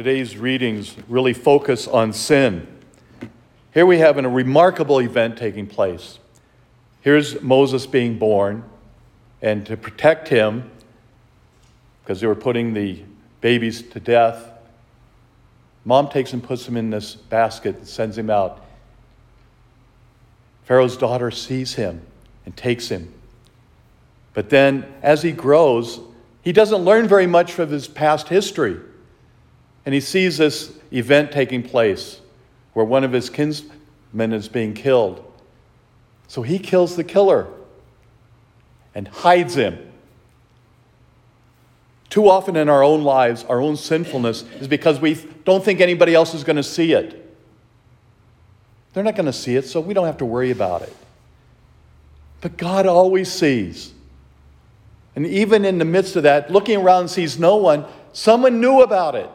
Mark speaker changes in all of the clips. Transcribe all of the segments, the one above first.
Speaker 1: Today's readings really focus on sin. Here we have a remarkable event taking place. Here's Moses being born, and to protect him, because they were putting the babies to death, mom takes and puts him in this basket and sends him out. Pharaoh's daughter sees him and takes him. But then, as he grows, he doesn't learn very much from his past history. And he sees this event taking place where one of his kinsmen is being killed. So he kills the killer and hides him. Too often in our own lives, our own sinfulness is because we don't think anybody else is going to see it. They're not going to see it, so we don't have to worry about it. But God always sees. And even in the midst of that, looking around sees no one, someone knew about it.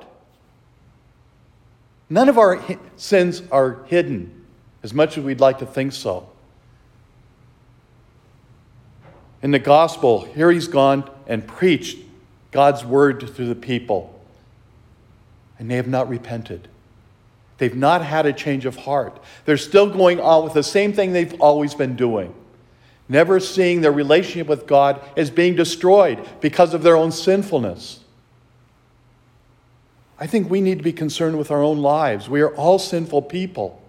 Speaker 1: None of our sins are hidden as much as we'd like to think so. In the gospel, here he's gone and preached God's word to the people, and they have not repented. They've not had a change of heart. They're still going on with the same thing they've always been doing, never seeing their relationship with God as being destroyed because of their own sinfulness. I think we need to be concerned with our own lives. We are all sinful people.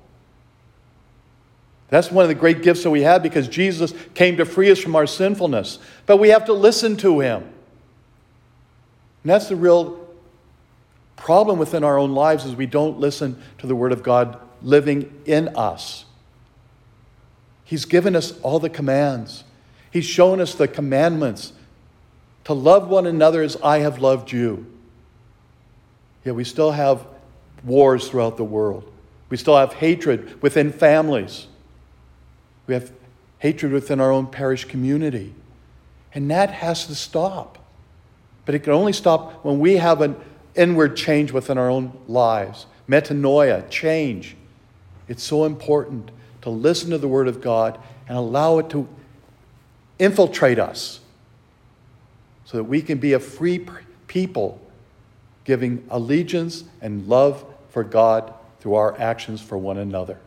Speaker 1: That's one of the great gifts that we have because Jesus came to free us from our sinfulness. But we have to listen to him. And that's the real problem within our own lives is we don't listen to the word of God living in us. He's given us all the commands. He's shown us the commandments to love one another as I have loved you. Yet we still have wars throughout the world. We still have hatred within families. We have hatred within our own parish community. And that has to stop. But it can only stop when we have an inward change within our own lives. Metanoia, change. It's so important to listen to the Word of God and allow it to infiltrate us so that we can be a free people giving allegiance and love for God through our actions for one another.